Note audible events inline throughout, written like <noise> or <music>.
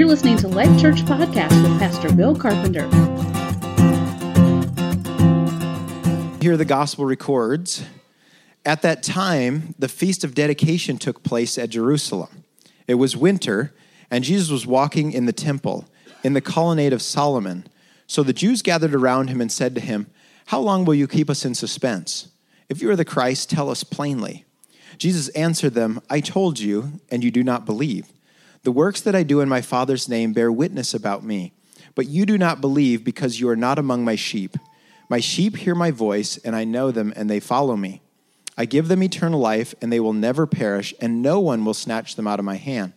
You're listening to Life Church Podcast with Pastor Bill Carpenter. Here the gospel records At that time, the feast of dedication took place at Jerusalem. It was winter, and Jesus was walking in the temple, in the colonnade of Solomon. So the Jews gathered around him and said to him, How long will you keep us in suspense? If you are the Christ, tell us plainly. Jesus answered them, I told you, and you do not believe. The works that I do in my Father's name bear witness about me, but you do not believe because you are not among my sheep. My sheep hear my voice, and I know them, and they follow me. I give them eternal life, and they will never perish, and no one will snatch them out of my hand.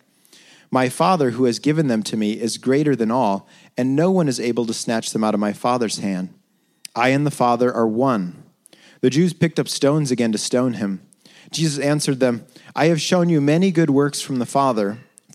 My Father, who has given them to me, is greater than all, and no one is able to snatch them out of my Father's hand. I and the Father are one. The Jews picked up stones again to stone him. Jesus answered them, I have shown you many good works from the Father.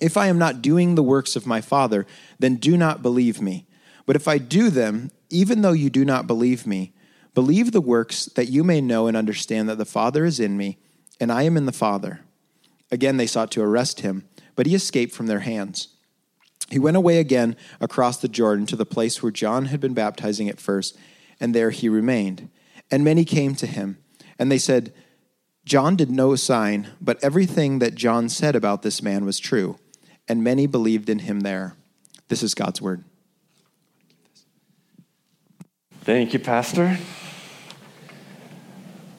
If I am not doing the works of my Father, then do not believe me. But if I do them, even though you do not believe me, believe the works that you may know and understand that the Father is in me, and I am in the Father. Again, they sought to arrest him, but he escaped from their hands. He went away again across the Jordan to the place where John had been baptizing at first, and there he remained. And many came to him, and they said, John did no sign, but everything that John said about this man was true, and many believed in him there. This is God's word. Thank you, Pastor.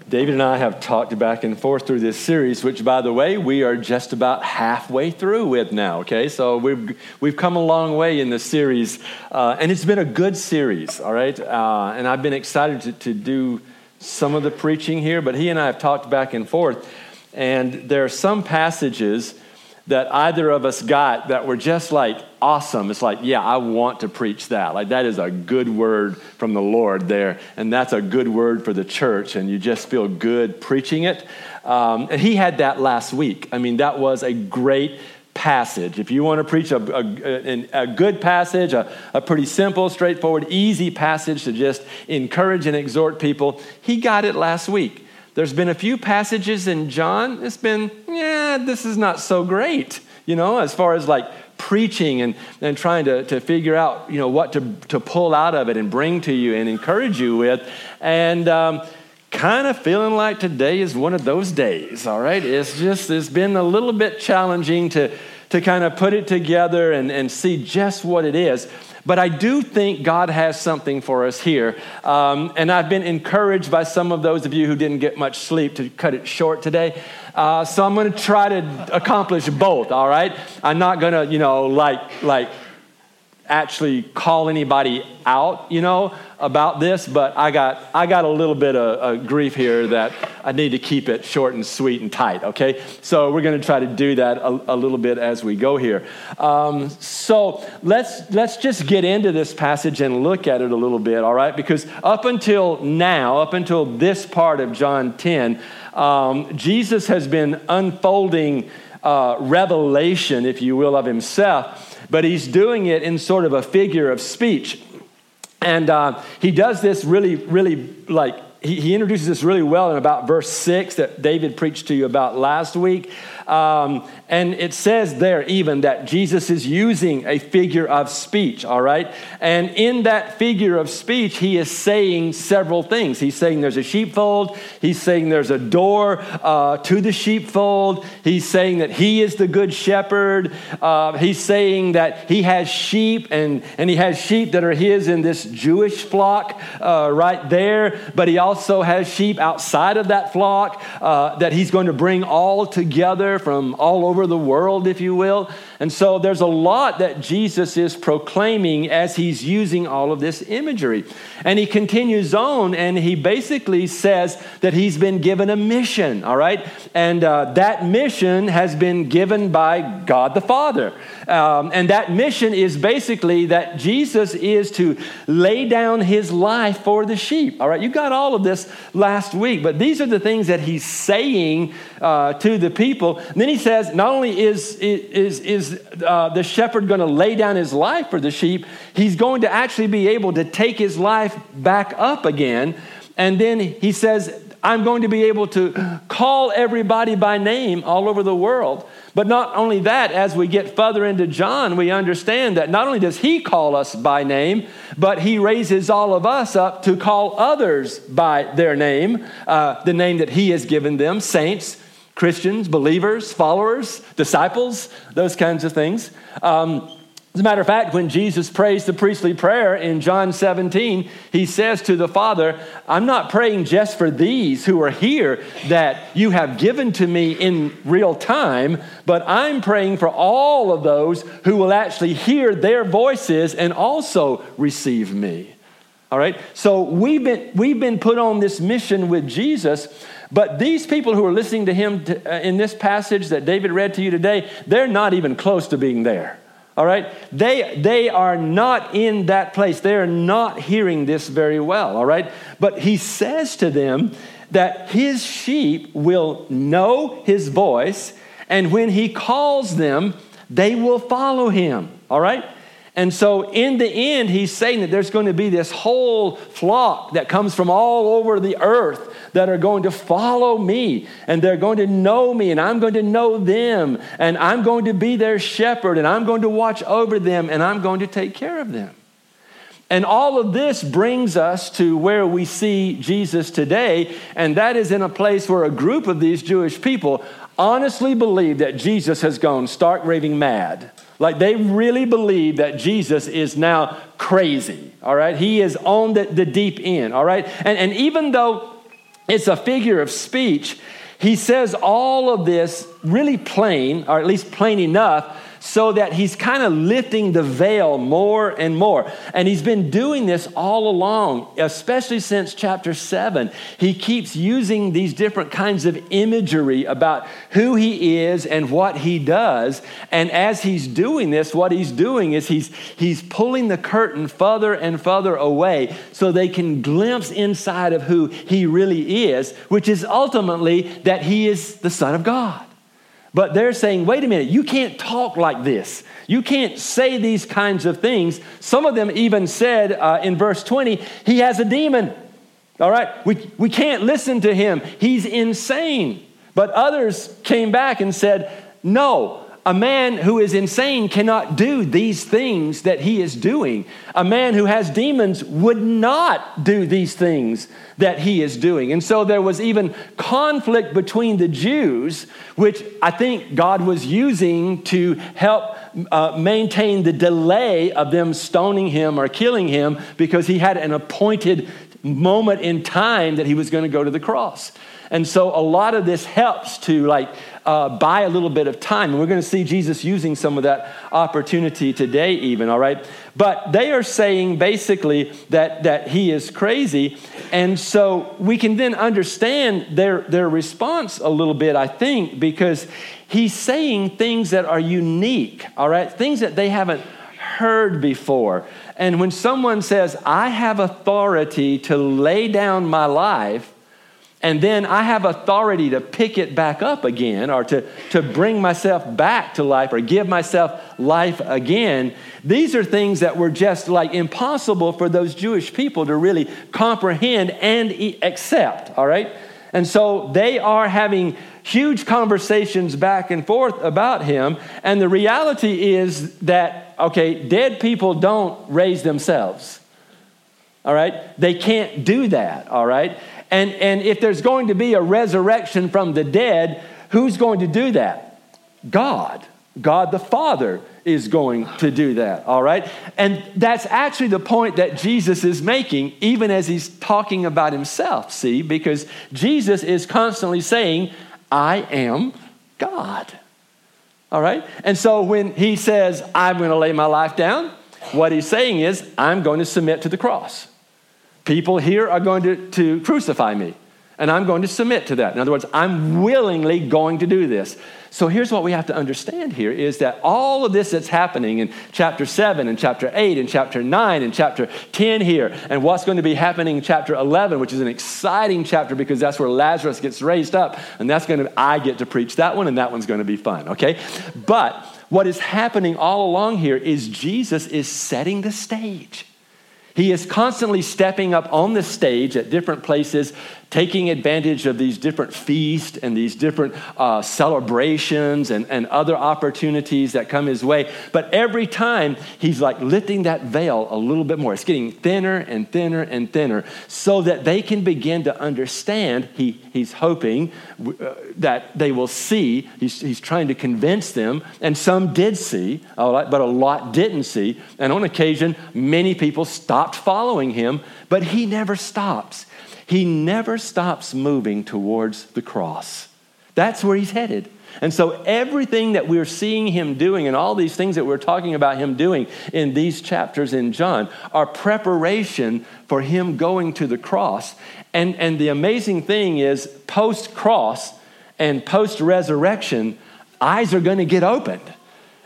David and I have talked back and forth through this series, which, by the way, we are just about halfway through with now. Okay, so we've we've come a long way in this series, uh, and it's been a good series. All right, uh, and I've been excited to, to do some of the preaching here. But he and I have talked back and forth, and there are some passages that either of us got that were just like awesome. It's like, yeah, I want to preach that. Like, that is a good word from the Lord there. And that's a good word for the church. And you just feel good preaching it. Um, and he had that last week. I mean, that was a great passage. If you want to preach a, a, a good passage, a, a pretty simple, straightforward, easy passage to just encourage and exhort people, he got it last week. There's been a few passages in John, it's been, yeah, this is not so great, you know, as far as like preaching and, and trying to, to figure out, you know, what to, to pull out of it and bring to you and encourage you with. And um, kind of feeling like today is one of those days, all right? It's just, it's been a little bit challenging to, to kind of put it together and, and see just what it is. But I do think God has something for us here. Um, and I've been encouraged by some of those of you who didn't get much sleep to cut it short today. Uh, so I'm going to try to accomplish both, all right? I'm not going to, you know, like, like, actually call anybody out, you know, about this, but I got, I got a little bit of, grief here that I need to keep it short and sweet and tight, okay? So we're going to try to do that a, a, little bit as we go here. Um, so let's, let's just get into this passage and look at it a little bit, all right? Because up until now, up until this part of John 10, um, Jesus has been unfolding uh, revelation, if you will, of himself but he's doing it in sort of a figure of speech. And uh, he does this really, really like, he, he introduces this really well in about verse six that David preached to you about last week. Um, and it says there even that Jesus is using a figure of speech, all right? And in that figure of speech, he is saying several things. He's saying there's a sheepfold, he's saying there's a door uh, to the sheepfold, he's saying that he is the good shepherd, uh, he's saying that he has sheep and, and he has sheep that are his in this Jewish flock uh, right there, but he also has sheep outside of that flock uh, that he's going to bring all together from all over the world, if you will. And so there's a lot that Jesus is proclaiming as he's using all of this imagery. And he continues on and he basically says that he's been given a mission, all right? And uh, that mission has been given by God the Father. Um, and that mission is basically that Jesus is to lay down his life for the sheep, all right? You got all of this last week, but these are the things that he's saying uh, to the people. And then he says, not only is, is, is uh, the shepherd going to lay down his life for the sheep, he's going to actually be able to take his life back up again. And then he says, I'm going to be able to call everybody by name all over the world. But not only that, as we get further into John, we understand that not only does he call us by name, but he raises all of us up to call others by their name, uh, the name that he has given them saints, Christians, believers, followers, disciples, those kinds of things. Um, as a matter of fact, when Jesus prays the priestly prayer in John 17, he says to the Father, I'm not praying just for these who are here that you have given to me in real time, but I'm praying for all of those who will actually hear their voices and also receive me. All right? So we've been, we've been put on this mission with Jesus but these people who are listening to him to, uh, in this passage that David read to you today, they're not even close to being there. All right? They, they are not in that place. They are not hearing this very well. All right? But he says to them that his sheep will know his voice, and when he calls them, they will follow him. All right? And so, in the end, he's saying that there's going to be this whole flock that comes from all over the earth that are going to follow me and they're going to know me and I'm going to know them and I'm going to be their shepherd and I'm going to watch over them and I'm going to take care of them. And all of this brings us to where we see Jesus today, and that is in a place where a group of these Jewish people honestly believe that Jesus has gone stark raving mad. Like they really believe that Jesus is now crazy, all right? He is on the, the deep end, all right? And, and even though it's a figure of speech, he says all of this really plain, or at least plain enough, so that he's kind of lifting the veil more and more. And he's been doing this all along, especially since chapter 7. He keeps using these different kinds of imagery about who he is and what he does. And as he's doing this, what he's doing is he's, he's pulling the curtain further and further away so they can glimpse inside of who he really is, which is ultimately that he is the Son of God. But they're saying, wait a minute, you can't talk like this. You can't say these kinds of things. Some of them even said uh, in verse 20, he has a demon. All right, we, we can't listen to him. He's insane. But others came back and said, no, a man who is insane cannot do these things that he is doing. A man who has demons would not do these things that he is doing. And so there was even conflict between the Jews, which I think God was using to help uh, maintain the delay of them stoning him or killing him because he had an appointed moment in time that he was going to go to the cross. And so a lot of this helps to like uh, buy a little bit of time. And we're going to see Jesus using some of that opportunity today, even, all right? But they are saying basically that, that he is crazy. And so we can then understand their, their response a little bit, I think, because he's saying things that are unique, all right? Things that they haven't heard before. And when someone says, I have authority to lay down my life, and then I have authority to pick it back up again or to, to bring myself back to life or give myself life again. These are things that were just like impossible for those Jewish people to really comprehend and accept, all right? And so they are having huge conversations back and forth about him. And the reality is that, okay, dead people don't raise themselves. All right? They can't do that, all right? And, and if there's going to be a resurrection from the dead, who's going to do that? God. God the Father is going to do that, all right? And that's actually the point that Jesus is making, even as he's talking about himself, see? Because Jesus is constantly saying, I am God. All right? And so when he says, I'm going to lay my life down, what he's saying is, I'm going to submit to the cross. People here are going to, to crucify me, and I'm going to submit to that. In other words, I'm willingly going to do this. So here's what we have to understand here is that all of this that's happening in chapter 7 and chapter 8 and chapter 9 and chapter 10 here, and what's going to be happening in chapter 11, which is an exciting chapter because that's where Lazarus gets raised up, and that's going to, I get to preach that one, and that one's going to be fun, okay? But what is happening all along here is Jesus is setting the stage. He is constantly stepping up on the stage at different places, taking advantage of these different feasts and these different uh, celebrations and, and other opportunities that come his way. But every time he's like lifting that veil a little bit more. It's getting thinner and thinner and thinner so that they can begin to understand. He, he's hoping uh, that they will see. He's, he's trying to convince them. And some did see, but a lot didn't see. And on occasion, many people stopped following him, but he never stops. He never stops moving towards the cross. That's where he's headed. And so, everything that we're seeing him doing and all these things that we're talking about him doing in these chapters in John are preparation for him going to the cross. And, and the amazing thing is, post cross and post resurrection, eyes are going to get opened.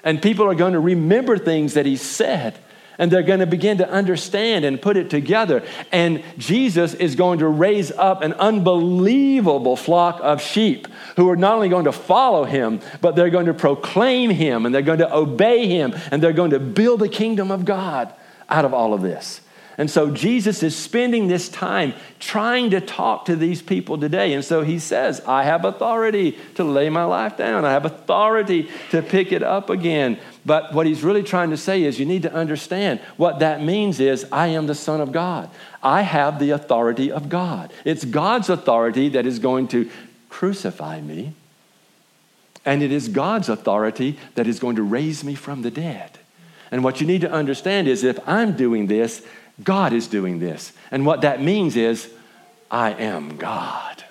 And people are going to remember things that he said and they're going to begin to understand and put it together. And Jesus is going to raise up an unbelievable flock of sheep who are not only going to follow him, but they're going to proclaim him and they're going to obey him and they're going to build the kingdom of God out of all of this. And so Jesus is spending this time trying to talk to these people today. And so he says, I have authority to lay my life down, I have authority to pick it up again. But what he's really trying to say is, you need to understand what that means is, I am the Son of God. I have the authority of God. It's God's authority that is going to crucify me, and it is God's authority that is going to raise me from the dead. And what you need to understand is if I'm doing this, God is doing this. And what that means is, I am God.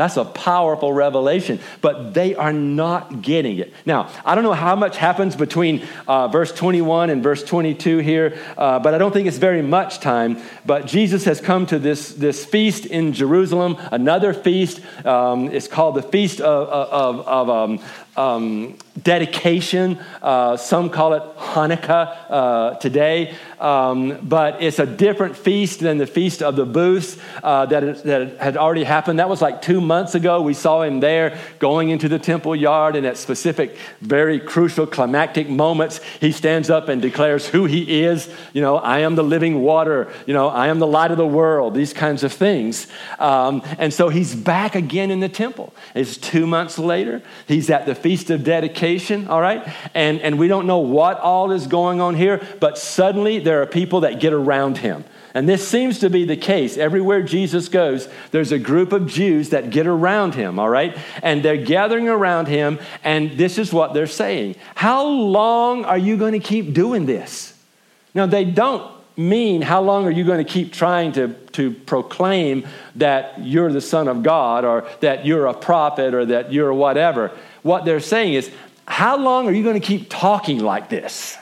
That's a powerful revelation, but they are not getting it. Now, I don't know how much happens between uh, verse 21 and verse 22 here, uh, but I don't think it's very much time. But Jesus has come to this, this feast in Jerusalem, another feast. Um, it's called the Feast of, of, of um, um, dedication. Uh, some call it Hanukkah uh, today, um, but it's a different feast than the Feast of the Booths uh, that, that had already happened. That was like two months ago. We saw him there going into the temple yard, and at specific, very crucial, climactic moments, he stands up and declares who he is. You know, I am the living water. You know, I am the light of the world. These kinds of things. Um, and so he's back again in the temple. It's two months later. He's at the Feast of Dedication, all right? And, and we don't know what all is going on here, but suddenly there are people that get around him. And this seems to be the case. Everywhere Jesus goes, there's a group of Jews that get around him, all right? And they're gathering around him, and this is what they're saying How long are you going to keep doing this? Now, they don't mean how long are you going to keep trying to, to proclaim that you're the Son of God or that you're a prophet or that you're whatever what they're saying is, how long are you going to keep talking like this?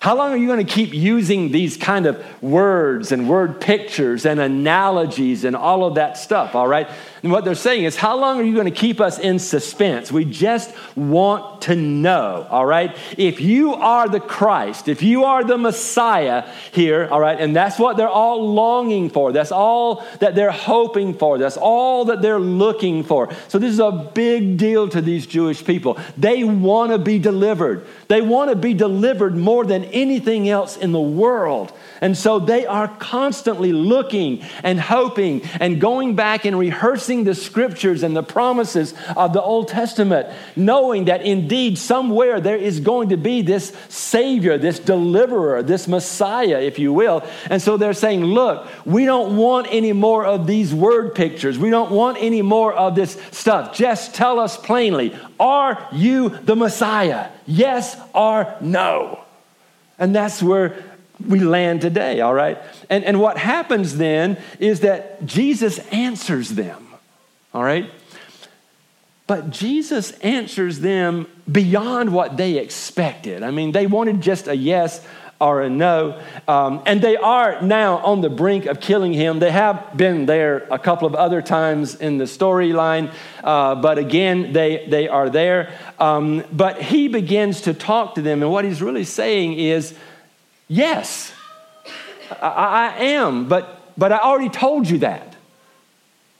How long are you going to keep using these kind of words and word pictures and analogies and all of that stuff, all right? And what they're saying is, how long are you going to keep us in suspense? We just want to know, all right? If you are the Christ, if you are the Messiah here, all right, and that's what they're all longing for, that's all that they're hoping for, that's all that they're looking for. So this is a big deal to these Jewish people. They want to be delivered, they want to be delivered more than anything else in the world. And so they are constantly looking and hoping and going back and rehearsing the scriptures and the promises of the Old Testament, knowing that indeed somewhere there is going to be this Savior, this deliverer, this Messiah, if you will. And so they're saying, look, we don't want any more of these word pictures. We don't want any more of this stuff. Just tell us plainly, are you the Messiah? Yes or no? And that's where we land today, all right? And, and what happens then is that Jesus answers them, all right? But Jesus answers them beyond what they expected. I mean, they wanted just a yes or a no. Um, and they are now on the brink of killing him. They have been there a couple of other times in the storyline, uh, but again, they, they are there. Um, but he begins to talk to them, and what he's really saying is, Yes, I, I am, but, but I already told you that.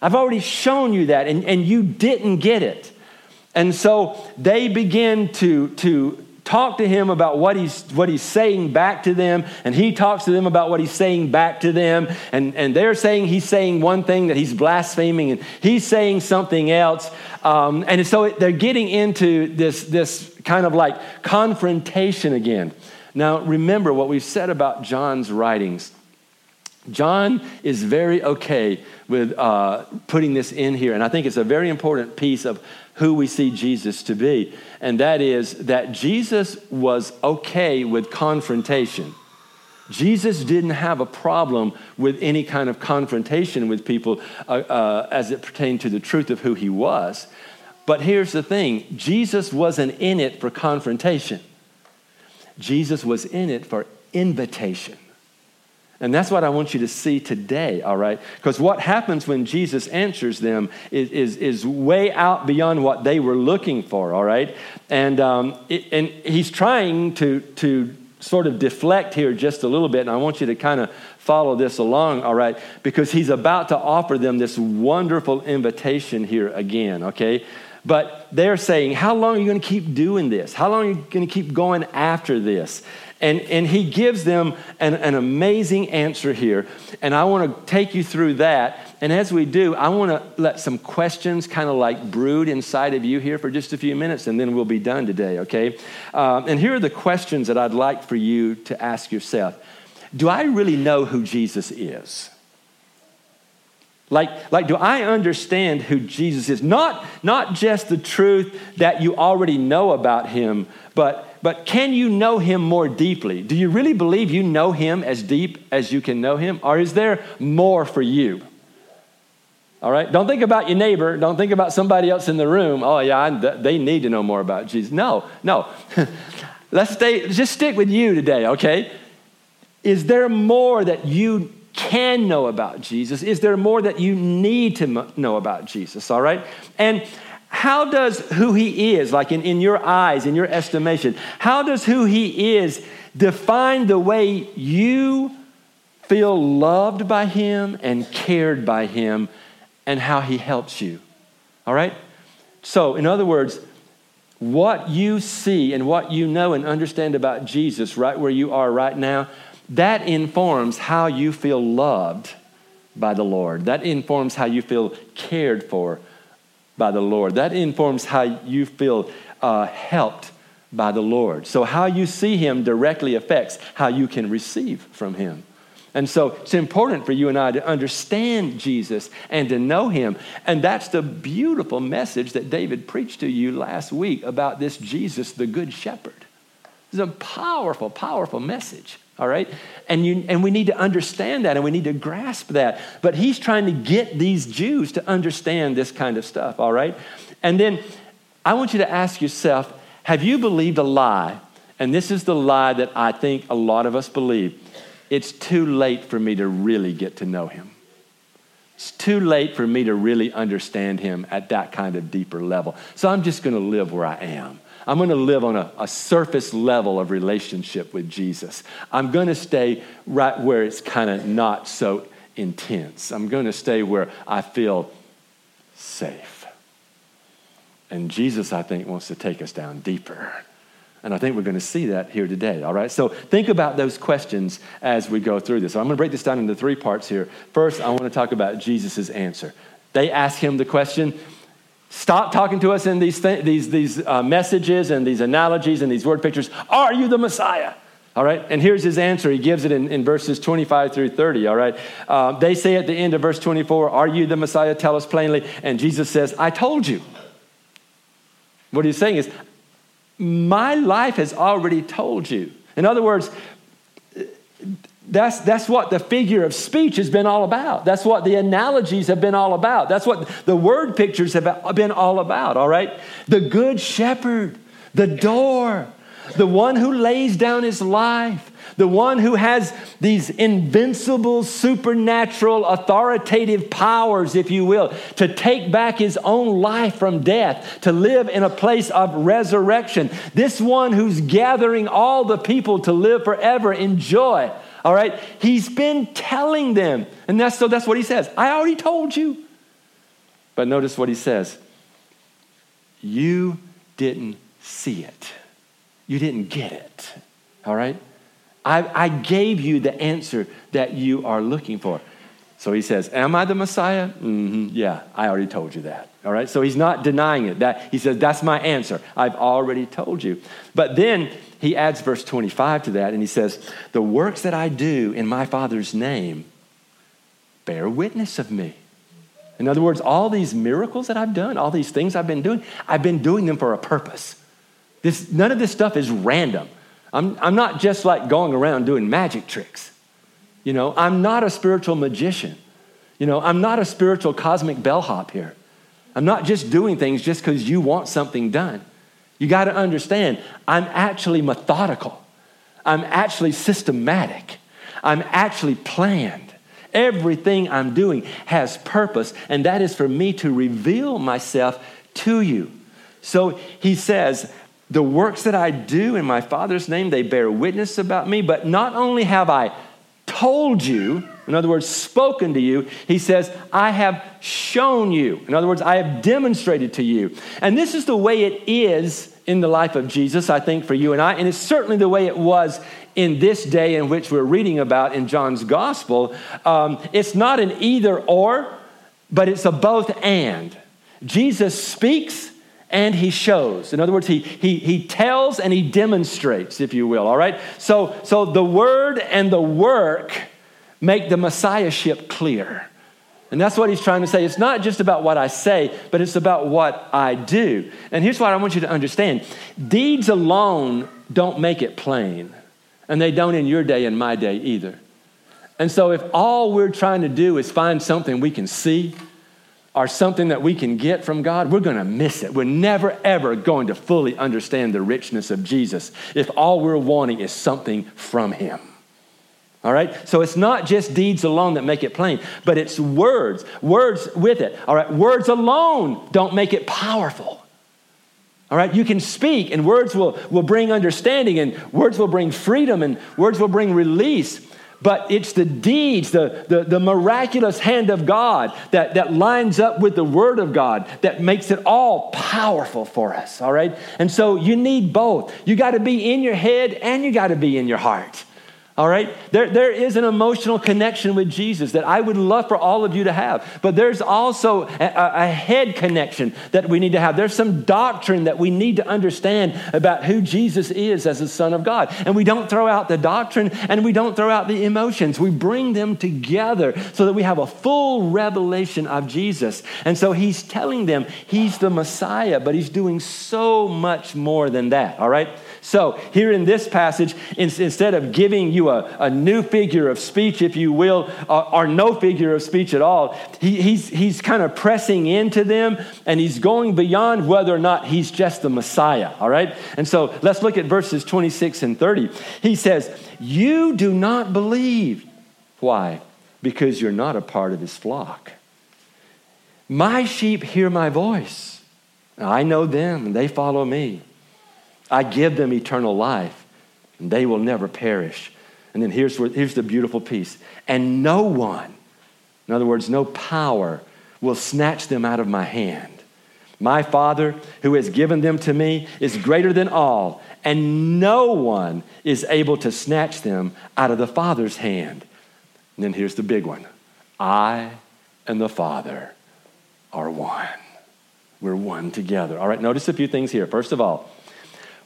I've already shown you that, and, and you didn't get it. And so they begin to, to talk to him about what he's, what he's saying back to them, and he talks to them about what he's saying back to them. And, and they're saying he's saying one thing that he's blaspheming, and he's saying something else. Um, and so they're getting into this, this kind of like confrontation again. Now, remember what we've said about John's writings. John is very okay with uh, putting this in here, and I think it's a very important piece of who we see Jesus to be, and that is that Jesus was okay with confrontation. Jesus didn't have a problem with any kind of confrontation with people uh, uh, as it pertained to the truth of who he was. But here's the thing Jesus wasn't in it for confrontation, Jesus was in it for invitation. And that's what I want you to see today, all right? Because what happens when Jesus answers them is, is, is, way out beyond what they were looking for, all right? And, um, it, and he's trying to, to sort of deflect here just a little bit, and I want you to kind of follow this along, all right? Because he's about to offer them this wonderful invitation here again, okay? But they're saying, How long are you going to keep doing this? How long are you going to keep going after this? And, and he gives them an, an amazing answer here. And I want to take you through that. And as we do, I want to let some questions kind of like brood inside of you here for just a few minutes, and then we'll be done today, okay? Um, and here are the questions that I'd like for you to ask yourself Do I really know who Jesus is? Like, like, do I understand who Jesus is? Not, not just the truth that you already know about him, but but can you know him more deeply? Do you really believe you know him as deep as you can know him? Or is there more for you? All right? Don't think about your neighbor. Don't think about somebody else in the room. Oh, yeah, I, they need to know more about Jesus. No, no. <laughs> Let's stay, just stick with you today, okay? Is there more that you can know about Jesus? Is there more that you need to know about Jesus? All right? And how does who he is, like in, in your eyes, in your estimation, how does who he is define the way you feel loved by him and cared by him and how he helps you? All right? So, in other words, what you see and what you know and understand about Jesus right where you are right now, that informs how you feel loved by the Lord. That informs how you feel cared for by the Lord. That informs how you feel uh, helped by the Lord. So, how you see Him directly affects how you can receive from Him. And so, it's important for you and I to understand Jesus and to know Him. And that's the beautiful message that David preached to you last week about this Jesus, the Good Shepherd. It's a powerful, powerful message all right? And, you, and we need to understand that and we need to grasp that. But he's trying to get these Jews to understand this kind of stuff, all right? And then I want you to ask yourself have you believed a lie? And this is the lie that I think a lot of us believe. It's too late for me to really get to know him. It's too late for me to really understand him at that kind of deeper level. So I'm just going to live where I am. I'm going to live on a, a, surface level of relationship with Jesus. I'm going to stay right where it's kind of not so intense. I'm going to stay where I feel safe. And Jesus, I think, wants to take us down deeper. And I think we're going to see that here today, all right? So think about those questions as we go through this. So I'm going to break this down into three parts here. First, I want to talk about Jesus' answer. They ask him the question, Stop talking to us in these, th- these, these uh, messages and these analogies and these word pictures. Are you the Messiah? All right, and here's his answer. He gives it in, in verses 25 through 30. All right, uh, they say at the end of verse 24, Are you the Messiah? Tell us plainly. And Jesus says, I told you. What he's saying is, My life has already told you. In other words, That's, that's what the figure of speech has been all about. That's what the analogies have been all about. That's what the word pictures have been all about, all right? The good shepherd, the door, the one who lays down his life, the one who has these invincible, supernatural, authoritative powers, if you will, to take back his own life from death, to live in a place of resurrection. This one who's gathering all the people to live forever in joy. All right? He's been telling them. And that's so that's what he says. I already told you. But notice what he says. You didn't see it. You didn't get it. All right? I, I gave you the answer that you are looking for. So he says, Am I the Messiah? Mm-hmm. Yeah, I already told you that. All right? So he's not denying it. That he says, That's my answer. I've already told you. But then he adds verse 25 to that, and he says, The works that I do in my Father's name bear witness of me. In other words, all these miracles that I've done, all these things I've been doing, I've been doing them for a purpose. This, none of this stuff is random. I'm, I'm not just like going around doing magic tricks. You know, I'm not a spiritual magician. You know, I'm not a spiritual cosmic bellhop here. I'm not just doing things just because you want something done. You got to understand, I'm actually methodical. I'm actually systematic. I'm actually planned. Everything I'm doing has purpose, and that is for me to reveal myself to you. So he says, The works that I do in my Father's name, they bear witness about me, but not only have I told you, in other words, spoken to you, he says, I have shown you. In other words, I have demonstrated to you. And this is the way it is in the life of Jesus, I think, for you and I. And it's certainly the way it was in this day in which we're reading about in John's gospel. Um, it's not an either or, but it's a both and. Jesus speaks and he shows. In other words, he, he, he tells and he demonstrates, if you will, all right? So, so the word and the work make the messiahship clear. And that's what he's trying to say. It's not just about what I say, but it's about what I do. And here's what I want you to understand deeds alone don't make it plain, and they don't in your day and my day either. And so, if all we're trying to do is find something we can see or something that we can get from God, we're going to miss it. We're never, ever going to fully understand the richness of Jesus if all we're wanting is something from Him. All right? So it's not just deeds alone that make it plain, but it's words, words with it. All right? Words alone don't make it powerful. All right? You can speak, and words will, will bring understanding, and words will bring freedom, and words will bring release. But it's the deeds, the, the, the miraculous hand of God that, that lines up with the Word of God that makes it all powerful for us, all right? And so you need both. You got to be in your head and you got to be in your heart. All right? There, there is an emotional connection with Jesus that I would love for all of you to have. But there's also a, a, head connection that we need to have. There's some doctrine that we need to understand about who Jesus is as the Son of God. And we don't throw out the doctrine and we don't throw out the emotions. We bring them together so that we have a full revelation of Jesus. And so he's telling them he's the Messiah, but he's doing so much more than that. All right? So, here in this passage, instead of giving you a, a new figure of speech, if you will, or, or no figure of speech at all, he, he's, he's kind of pressing into them and he's going beyond whether or not he's just the Messiah, all right? And so, let's look at verses 26 and 30. He says, You do not believe. Why? Because you're not a part of his flock. My sheep hear my voice. I know them and they follow me. I give them eternal life, and they will never perish. And then here's, where, here's the beautiful piece. And no one, in other words, no power, will snatch them out of my hand. My Father, who has given them to me, is greater than all, and no one is able to snatch them out of the Father's hand. And then here's the big one I and the Father are one. We're one together. All right, notice a few things here. First of all,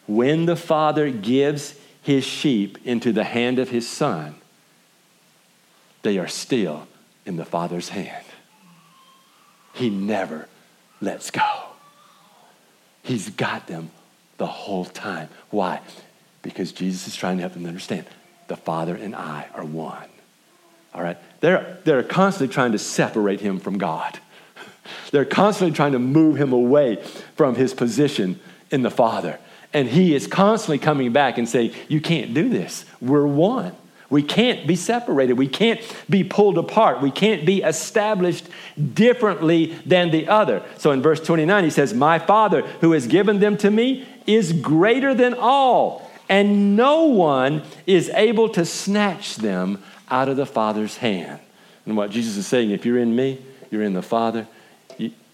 when the Father gives his sheep into the hand of his Son, they are still in the Father's hand. He never lets go. He's got them the whole time. Why? Because Jesus is trying to help them understand the Father and I are one. All right? They're, they're constantly trying to separate him from God. <laughs> They're constantly trying to move him away from his position in the Father. And he is constantly coming back and saying, You can't do this. We're one. We can't be separated. We can't be pulled apart. We can't be established differently than the other. So in verse 29, he says, My Father who has given them to me is greater than all, and no one is able to snatch them out of the Father's hand. And what Jesus is saying, if you're in me, you're in the Father,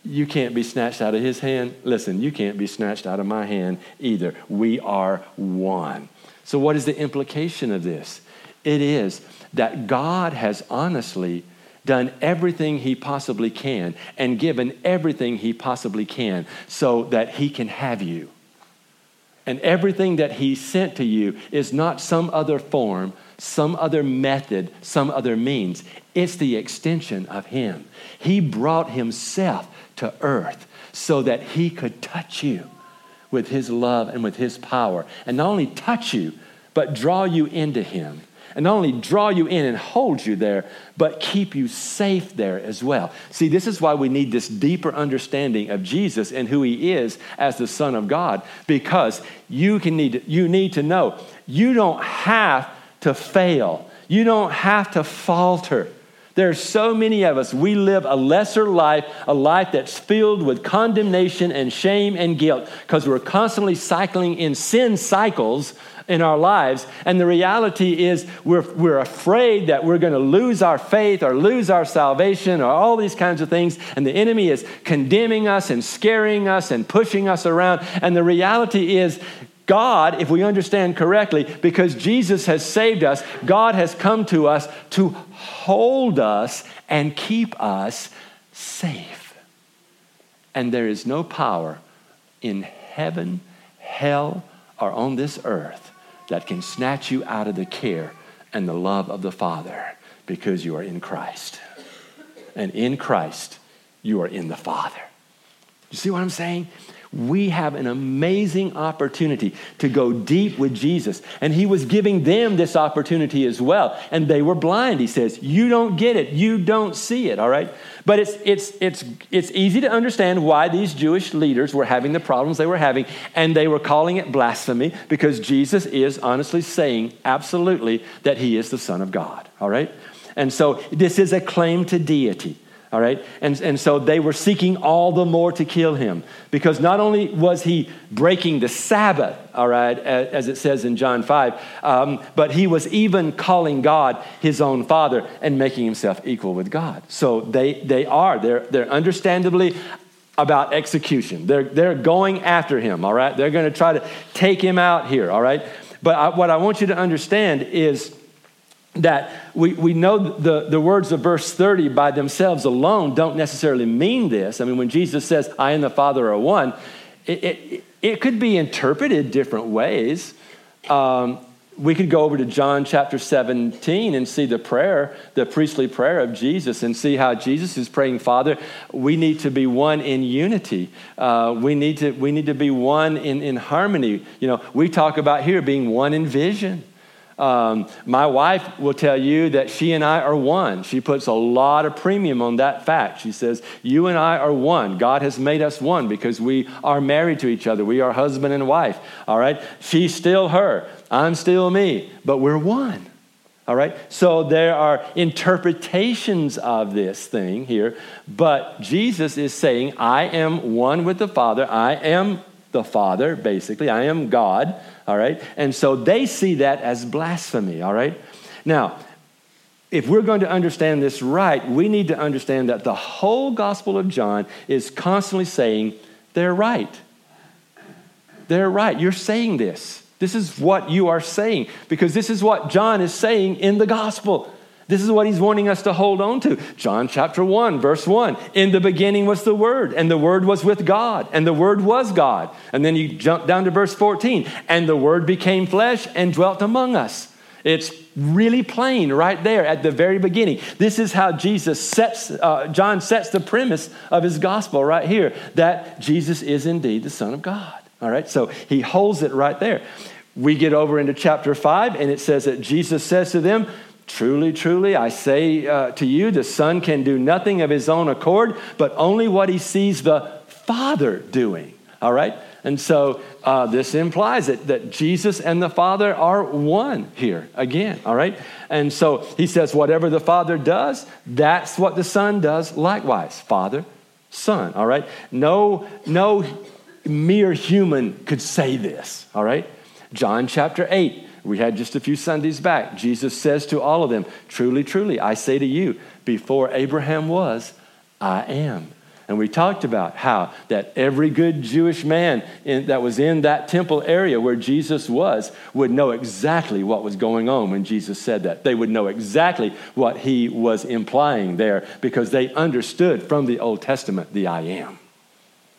you, can't be snatched out of his hand. Listen, you can't be snatched out of my hand either. We are one. So, what is the implication of this? It is that God has honestly done everything he possibly can and given everything he possibly can so that he can have you. And everything that he sent to you is not some other form, some other method, some other means. It's the extension of him. He brought himself to earth so that he could touch you with his love and with his power. And not only touch you, but draw you into him and not only draw you in and hold you there, but keep you safe there as well. See, this is why we need this deeper understanding of Jesus and who he is as the Son of God, because you, can need, you need to know you don't have to fail, you don't have to falter. There's so many of us, we live a lesser life, a life that's filled with condemnation and shame and guilt because we're constantly cycling in sin cycles in our lives. And the reality is, we're, we're afraid that we're going to lose our faith or lose our salvation or all these kinds of things. And the enemy is condemning us and scaring us and pushing us around. And the reality is, God, if we understand correctly, because Jesus has saved us, God has come to us to hold us and keep us safe. And there is no power in heaven, hell, or on this earth that can snatch you out of the care and the love of the Father because you are in Christ. And in Christ, you are in the Father. You see what I'm saying? We have an amazing opportunity to go deep with Jesus. And he was giving them this opportunity as well. And they were blind, he says. You don't get it. You don't see it, all right? But it's, it's, it's, it's easy to understand why these Jewish leaders were having the problems they were having. And they were calling it blasphemy because Jesus is honestly saying absolutely that he is the Son of God, all right? And so this is a claim to deity all right? And, and so they were seeking all the more to kill him because not only was he breaking the Sabbath, all right, as it says in John 5, um, but he was even calling God his own father and making himself equal with God. So they, they are, they're, they're understandably about execution. They're, they're going after him, all right? They're going to try to take him out here, all right? But I, what I want you to understand is that we, we know the, the words of verse 30 by themselves alone don't necessarily mean this. I mean, when Jesus says, I and the Father are one, it, it, it could be interpreted different ways. Um, we could go over to John chapter 17 and see the prayer, the priestly prayer of Jesus, and see how Jesus is praying, Father, we need to be one in unity. Uh, we, need to, we need to be one in, in harmony. You know, we talk about here being one in vision. Um, my wife will tell you that she and I are one. She puts a lot of premium on that fact. She says, You and I are one. God has made us one because we are married to each other. We are husband and wife. All right? She's still her. I'm still me. But we're one. All right? So there are interpretations of this thing here. But Jesus is saying, I am one with the Father. I am the Father, basically. I am God all right? And so they see that as blasphemy, all right? Now, if we're going to understand this right, we need to understand that the whole Gospel of John is constantly saying, they're right. They're right. You're saying this. This is what you are saying because this is what John is saying in the Gospel. This is what he's wanting us to hold on to. John chapter 1, verse 1. In the beginning was the Word, and the Word was with God, and the Word was God. And then you jump down to verse 14. And the Word became flesh and dwelt among us. It's really plain right there at the very beginning. This is how Jesus sets, uh, John sets the premise of his gospel right here that Jesus is indeed the Son of God. All right, so he holds it right there. we get over into chapter 5, and it says that Jesus says to them, Truly, truly, I say uh, to you, the Son can do nothing of his own accord, but only what he sees the Father doing. All right? And so uh, this implies that, that Jesus and the Father are one here again, all right? And so he says, whatever the Father does, that's what the Son does likewise. Father, Son, all right? No, no mere human could say this, all right? John chapter 8, we had just a few Sundays back. Jesus says to all of them, Truly, truly, I say to you, before Abraham was, I am. And we talked about how that every good Jewish man in, that was in that temple area where Jesus was would know exactly what was going on when Jesus said that. They would know exactly what he was implying there because they understood from the Old Testament the I am.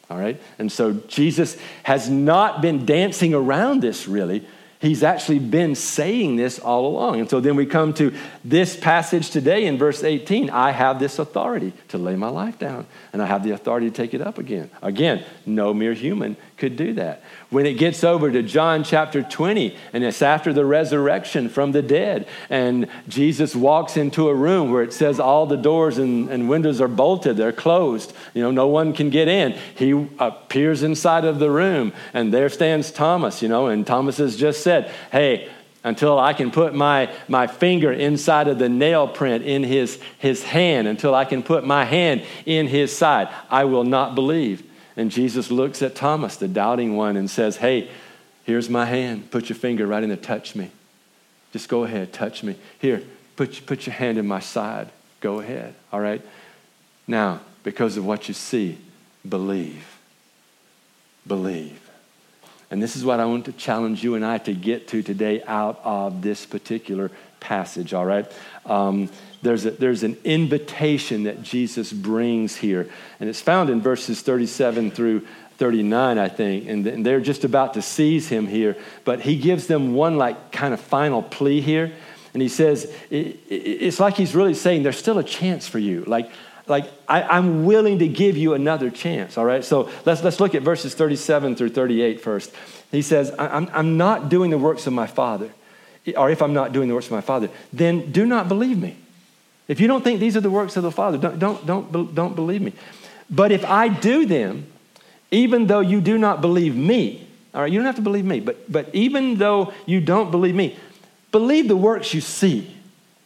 All right? And so Jesus has not been dancing around this really He's actually been saying this all along. And so then we come to this passage today in verse 18 I have this authority to lay my life down, and I have the authority to take it up again. Again, no mere human could do that. When it gets over to John chapter 20, and it's after the resurrection from the dead, and Jesus walks into a room where it says all the doors and, and windows are bolted, they're closed, you know, no one can get in. He appears inside of the room, and there stands Thomas, you know, and Thomas has just said, Hey, until I can put my, my finger inside of the nail print in his, his hand, until I can put my hand in his side, I will not believe. And Jesus looks at Thomas, the doubting one, and says, Hey, here's my hand. Put your finger right in there. Touch me. Just go ahead. Touch me. Here, put, put your hand in my side. Go ahead. All right? Now, because of what you see, believe. Believe. And this is what I want to challenge you and I to get to today out of this particular passage, all right? Um, there's, a, there's an invitation that Jesus brings here, and it's found in verses 37 through 39, I think, and, they're just about to seize him here, but he gives them one, like, kind of final plea here. And he says, it, it, it's like he's really saying, there's still a chance for you. Like, like I, am willing to give you another chance, all right? So let's, let's look at verses 37 through 38 first. He says, I'm, I'm not doing the works of my Father, or if I'm not doing the works of my Father, then do not believe me. If you don't think these are the works of the Father, don't, don't, don't, don't believe me. But if I do them, even though you do not believe me, all right, you don't have to believe me, but, but even though you don't believe me, believe the works you see.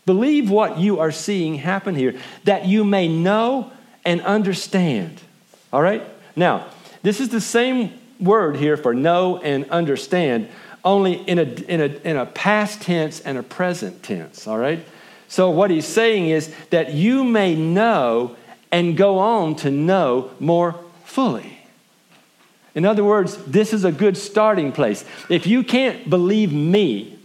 Believe what you are seeing happen here, that you may know and understand. All right? Now, this is the same word here for know and understand, only in a, in a, in a past tense and a present tense. All right? So, what he's saying is that you may know and go on to know more fully. In other words, this is a good starting place. If you can't believe me,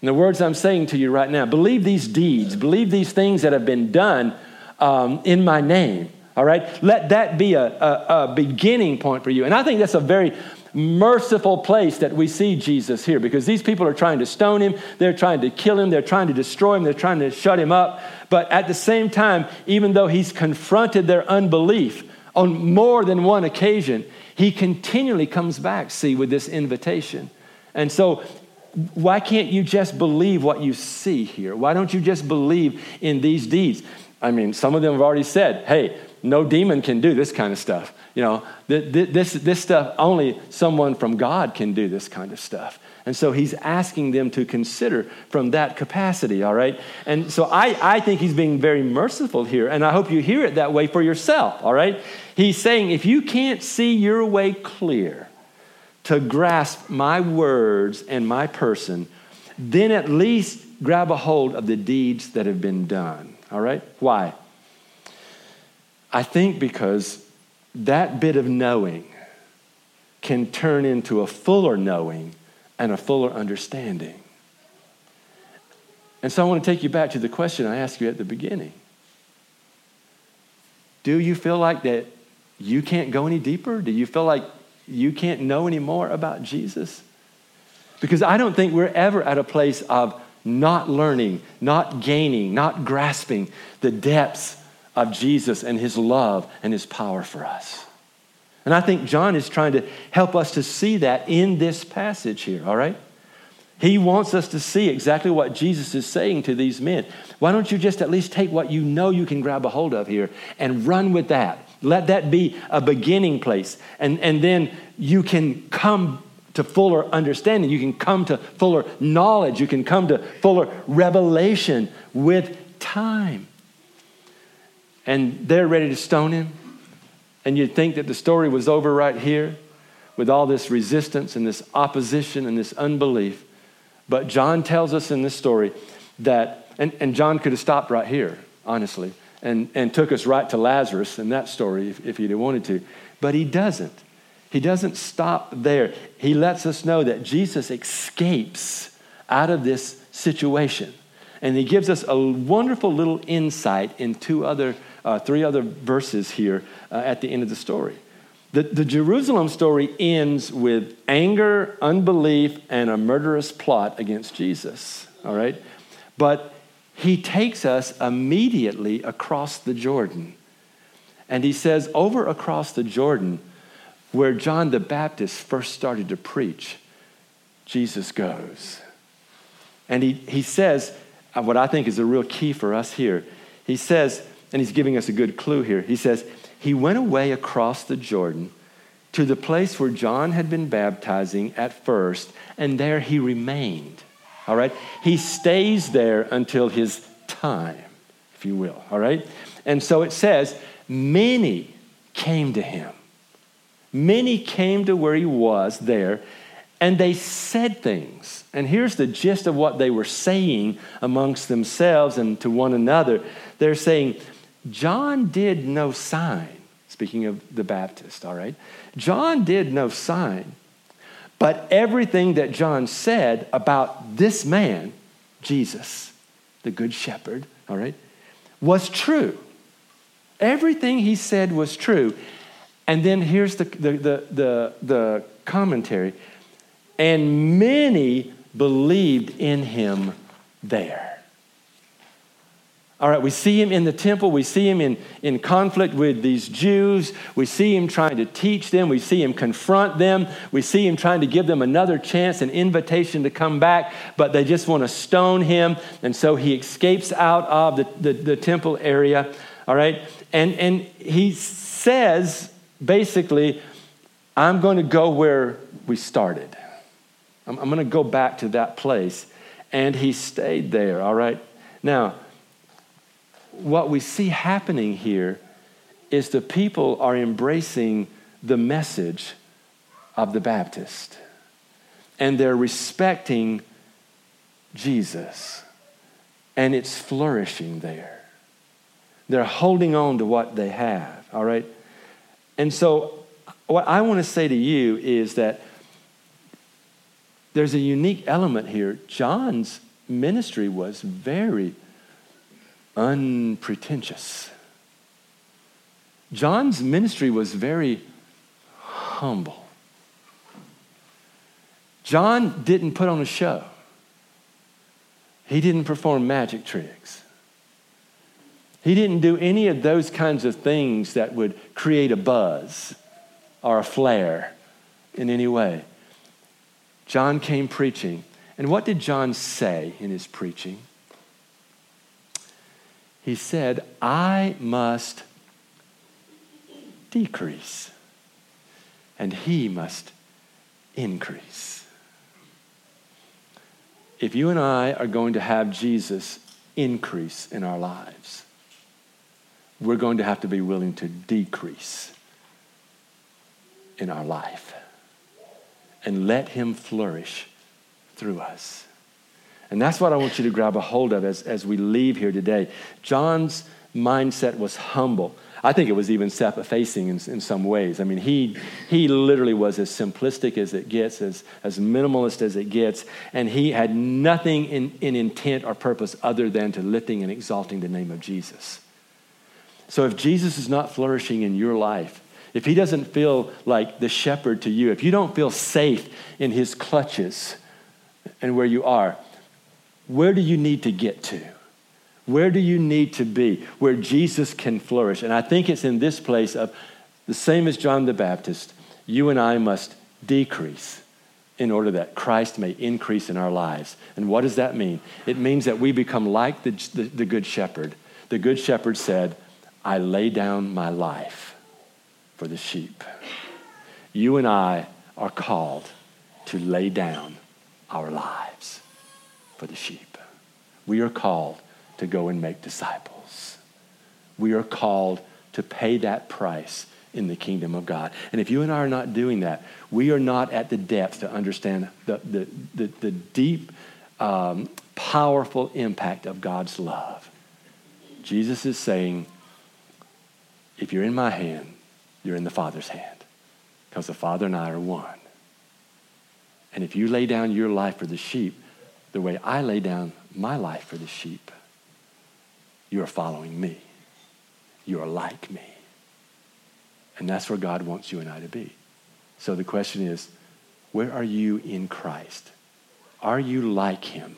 in the words I'm saying to you right now, believe these deeds, believe these things that have been done um, in my name, all right? Let that be a, a, a beginning point for you. And I think that's a very merciful place that we see Jesus here because these people are trying to stone him, they're trying to kill him, they're trying to destroy him, they're trying to shut him up. But at the same time, even though he's confronted their unbelief on more than one occasion, he continually comes back, see, with this invitation. And so, why can't you just believe what you see here? Why don't you just believe in these deeds? I mean, some of them have already said, hey, no demon can do this kind of stuff. You know, this, this stuff, only someone from God can do this kind of stuff. And so he's asking them to consider from that capacity, all right? And so I, I think he's being very merciful here, and I hope you hear it that way for yourself, all right? He's saying if you can't see your way clear to grasp my words and my person, then at least grab a hold of the deeds that have been done, all right? Why? I think because that bit of knowing can turn into a fuller knowing and a fuller understanding. And so I want to take you back to the question I asked you at the beginning. Do you feel like that you can't go any deeper? Do you feel like you can't know any more about Jesus? Because I don't think we're ever at a place of not learning, not gaining, not grasping the depths of Jesus and his love and his power for us. And I think John is trying to help us to see that in this passage here, all right? He wants us to see exactly what Jesus is saying to these men. Why don't you just at least take what you know you can grab a hold of here and run with that? Let that be a beginning place. And, and then you can come to fuller understanding. You can come to fuller knowledge. You can come to fuller revelation with time. And they're ready to stone him. And you'd think that the story was over right here with all this resistance and this opposition and this unbelief. But John tells us in this story that, and, and John could have stopped right here, honestly, and, and took us right to Lazarus in that story if, if he'd wanted to. But he doesn't. He doesn't stop there. He lets us know that Jesus escapes out of this situation. And he gives us a wonderful little insight in two other, uh, three other verses here uh, at the end of the story. The, the Jerusalem story ends with anger, unbelief, and a murderous plot against Jesus. All right? But he takes us immediately across the Jordan. And he says, over across the Jordan, where John the Baptist first started to preach, Jesus goes. And he, he says, uh, what I think is a real key for us here, he says, and he's giving us a good clue here, he says, he went away across the Jordan to the place where John had been baptizing at first, and there he remained. All right? He stays there until his time, if you will. All right? And so it says, many came to him. Many came to where he was there, and they said things. And here's the gist of what they were saying amongst themselves and to one another. They're saying, John did no sign. Speaking of the Baptist, all right? John did no sign. But everything that John said about this man, Jesus, the Good Shepherd, all right, was true. Everything he said was true. And then here's the, the, the, the, the commentary. And many believed in him there. All right, we see him in the temple. We see him in, in conflict with these Jews. We see him trying to teach them. We see him confront them. We see him trying to give them another chance, an invitation to come back, but they just want to stone him. And so he escapes out of the, the, the temple area. All right, and, and he says basically, I'm going to go where we started. I'm, I'm going to go back to that place. And he stayed there, all right? Now, what we see happening here is the people are embracing the message of the Baptist. And they're respecting Jesus. And it's flourishing there. They're holding on to what they have, all right? And so, what I want to say to you is that there's a unique element here. John's ministry was very unpretentious. John's ministry was very humble. John didn't put on a show. He didn't perform magic tricks. He didn't do any of those kinds of things that would create a buzz or a flare in any way. John came preaching. And what did John say in his preaching? He said, I must decrease, and he must increase. If you and I are going to have Jesus increase in our lives, we're going to have to be willing to decrease in our life and let him flourish through us. And that's what I want you to grab a hold of as, as we leave here today. John's mindset was humble. I think it was even self effacing in, in some ways. I mean, he, he literally was as simplistic as it gets, as, as minimalist as it gets, and he had nothing in, in intent or purpose other than to lifting and exalting the name of Jesus. So if Jesus is not flourishing in your life, if he doesn't feel like the shepherd to you, if you don't feel safe in his clutches and where you are, where do you need to get to? Where do you need to be where Jesus can flourish? And I think it's in this place of the same as John the Baptist, you and I must decrease in order that Christ may increase in our lives. And what does that mean? It means that we become like the, the, the Good Shepherd. The Good Shepherd said, I lay down my life for the sheep. You and I are called to lay down our lives for the sheep. We are called to go and make disciples. We are called to pay that price in the kingdom of God. And if you and I are not doing that, we are not at the depth to understand the, the, the, the deep, um, powerful impact of God's love. Jesus is saying, if you're in my hand, you're in the Father's hand. Because the Father and I are one. And if you lay down your life for the sheep, the way I lay down my life for the sheep, you are following me. You are like me. And that's where God wants you and I to be. So the question is where are you in Christ? Are you like him?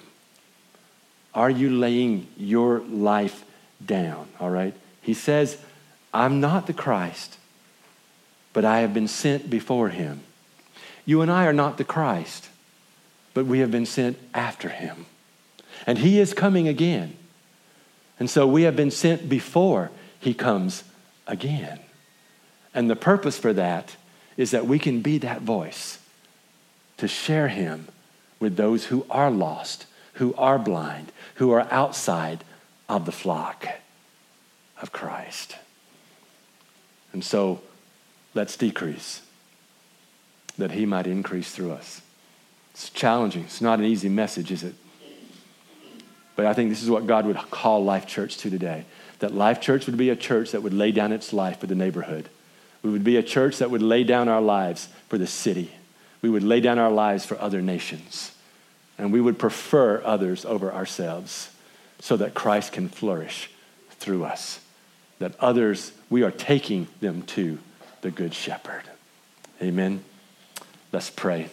Are you laying your life down? All right? He says, I'm not the Christ, but I have been sent before him. You and I are not the Christ, but we have been sent after him. And he is coming again. And so we have been sent before he comes again. And the purpose for that is that we can be that voice to share him with those who are lost, who are blind, who are outside of the flock of Christ. And so let's decrease that he might increase through us. It's challenging. It's not an easy message, is it? But I think this is what God would call Life Church to today. That Life Church would be a church that would lay down its life for the neighborhood we would be a church that would lay down our lives for the city. We would lay down our lives for other nations. And we would prefer others over ourselves so that Christ can flourish through us. That others, we are taking them to the Good Shepherd. Amen. Let's pray.